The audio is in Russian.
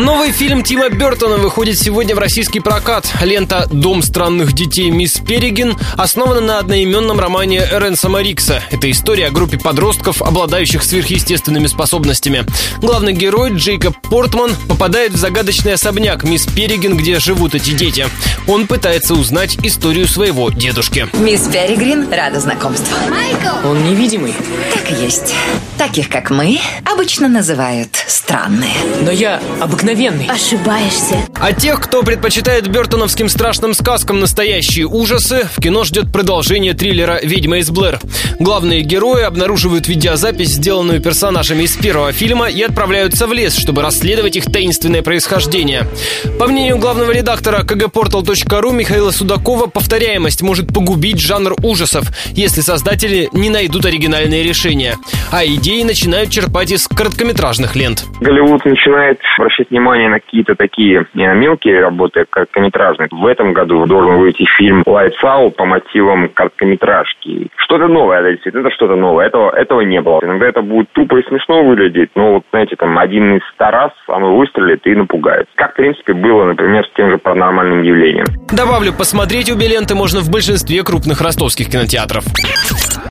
Новый фильм Тима Бертона выходит сегодня в российский прокат. Лента «Дом странных детей. Мисс Перегин» основана на одноименном романе Эренса Рикса. Это история о группе подростков, обладающих сверхъестественными способностями. Главный герой Джейкоб Портман попадает в загадочный особняк Мисс Перегин, где живут эти дети. Он пытается узнать историю своего дедушки. Мисс Перегрин, рада знакомству. Майкл! Он невидимый. Так и есть. Таких, как мы, обычно называют странные. Но я обыкновенный. Ошибаешься. А тех, кто предпочитает бертоновским страшным сказкам настоящие ужасы, в кино ждет продолжение триллера «Ведьма из Блэр». Главные герои обнаруживают видеозапись, сделанную персонажами из первого фильма, и отправляются в лес, чтобы расследовать их таинственное происхождение. По мнению главного редактора kgportal.ru Михаила Судакова, повторяемость может погубить жанр ужасов, если создатели не найдут оригинальные решения. А идеи начинают черпать из короткометражных лент. Голливуд начинает обращать внимание на какие-то такие э, мелкие работы, короткометражные. В этом году должен выйти фильм «Lights Out» по мотивам короткометражки. Что-то новое, это действительно, это что-то новое. Этого, этого не было. Иногда это будет тупо и смешно выглядеть, но вот, знаете, там один из ста раз оно выстрелит и напугает. Как, в принципе, было, например, с тем же паранормальным явлением. Добавлю, посмотреть обе ленты можно в большинстве крупных ростовских кинотеатров.